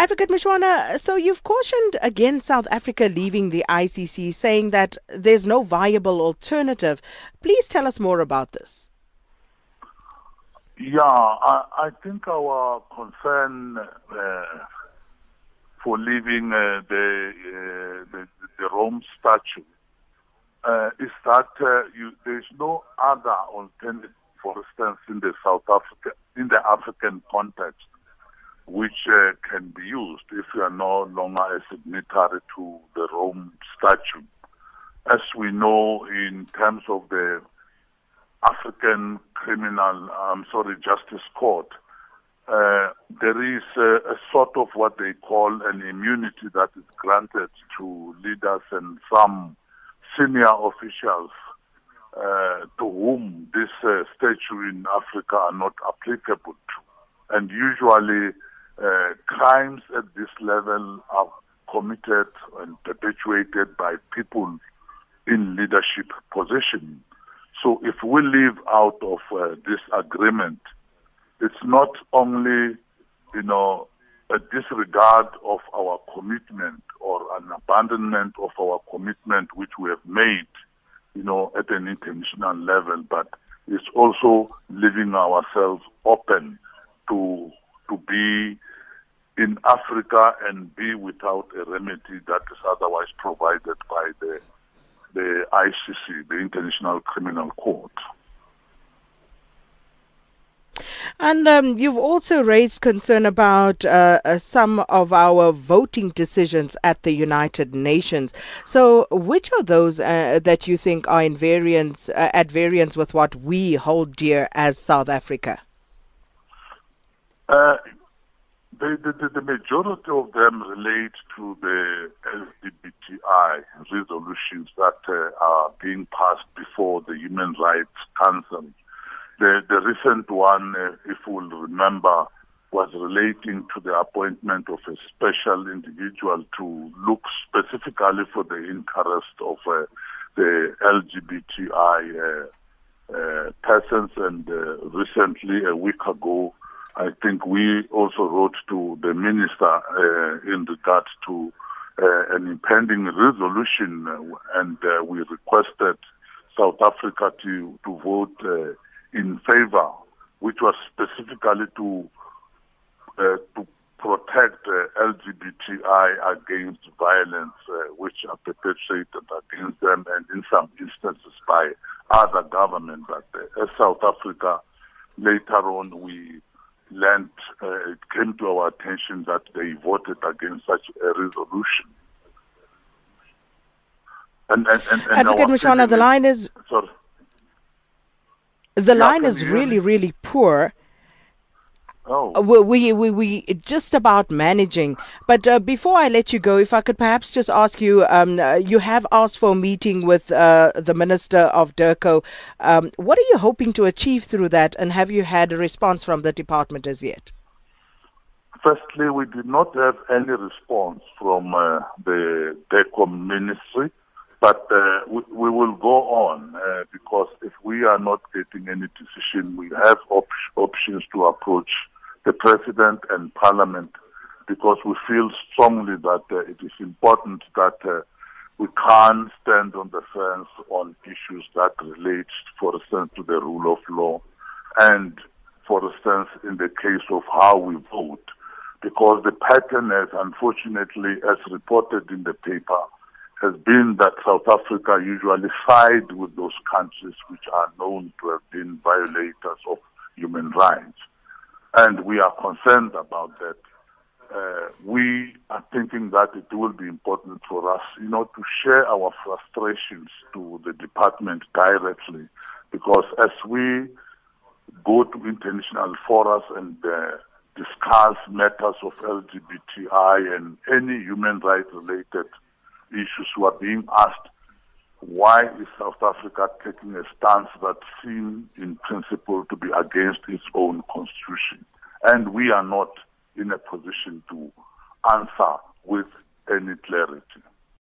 Advocate Mushwana, so you've cautioned against South Africa leaving the ICC, saying that there's no viable alternative. Please tell us more about this. Yeah, I, I think our concern uh, for leaving uh, the, uh, the, the Rome Statute uh, is that uh, you, there's no other alternative, for instance, in the South Africa, in the African context, which uh, can be used if you are no longer a signatory to the Rome Statute. As we know, in terms of the African Criminal, I'm sorry, Justice Court, uh, there is a, a, sort of what they call an immunity that is granted to leaders and some senior officials uh, to whom this uh, statute in Africa are not applicable to. And usually, uh, crimes at this level are committed and perpetuated by people in leadership position. So if we leave out of uh, this agreement, it's not only, you know, a disregard of our commitment or an abandonment of our commitment which we have made, you know, at an international level, but it's also leaving ourselves open to to be in Africa and be without a remedy that is otherwise provided by the the ICC, the International Criminal Court. And um, you've also raised concern about uh, uh, some of our voting decisions at the United Nations. So, which are those uh, that you think are in variance, uh, at variance with what we hold dear as South Africa? Uh, the, the, the, majority of them relate to the LGBTI resolutions that uh, are being passed before the Human Rights Council. The, the recent one, uh, if we'll remember, was relating to the appointment of a special individual to look specifically for the interest of uh, the LGBTI uh, uh, persons. And uh, recently, a week ago, I think we also wrote to the minister uh, in regards to uh, an impending resolution, uh, and uh, we requested South Africa to to vote uh, in favor, which was specifically to uh, to protect LGBTI against violence, which are perpetrated against them, and in some instances by other governments. But as South Africa, later on we learned, uh, it came to our attention that they voted against such a resolution. And, and, and, and Advocate Mushwana, the line is sorry. the yeah, line is really, really poor. Oh. Uh, we, we, we just about managing. But uh, before I let you go, if I could perhaps just ask you, um, uh, you have asked for a meeting with uh, the Minister of DIRCO. Um, what are you hoping to achieve through that, and have you had a response from the department as yet? Firstly, we did not have any response from uh, the DIRCO ministry, but uh, we, we, will go on because if we are not getting any decision, we have op- options to approach the President and Parliament because we feel strongly that uh, it is important that uh, we can't stand on the fence on issues that relate, for instance, to the rule of law and, for instance, in the case of how we vote. Because the pattern has, unfortunately, as reported in the paper, has been that South Africa usually side with those countries which are known to have been violators of human rights and we are concerned about that. Uh, we are thinking that it will be important for us, you know, to share our frustrations to the department directly, because as we go to international forums and uh, discuss matters of LGBTI and any human rights related issues, we are being asked why is South Africa taking a stance that seems in principle to be against its own constitution? And we are not in a position to answer with any clarity.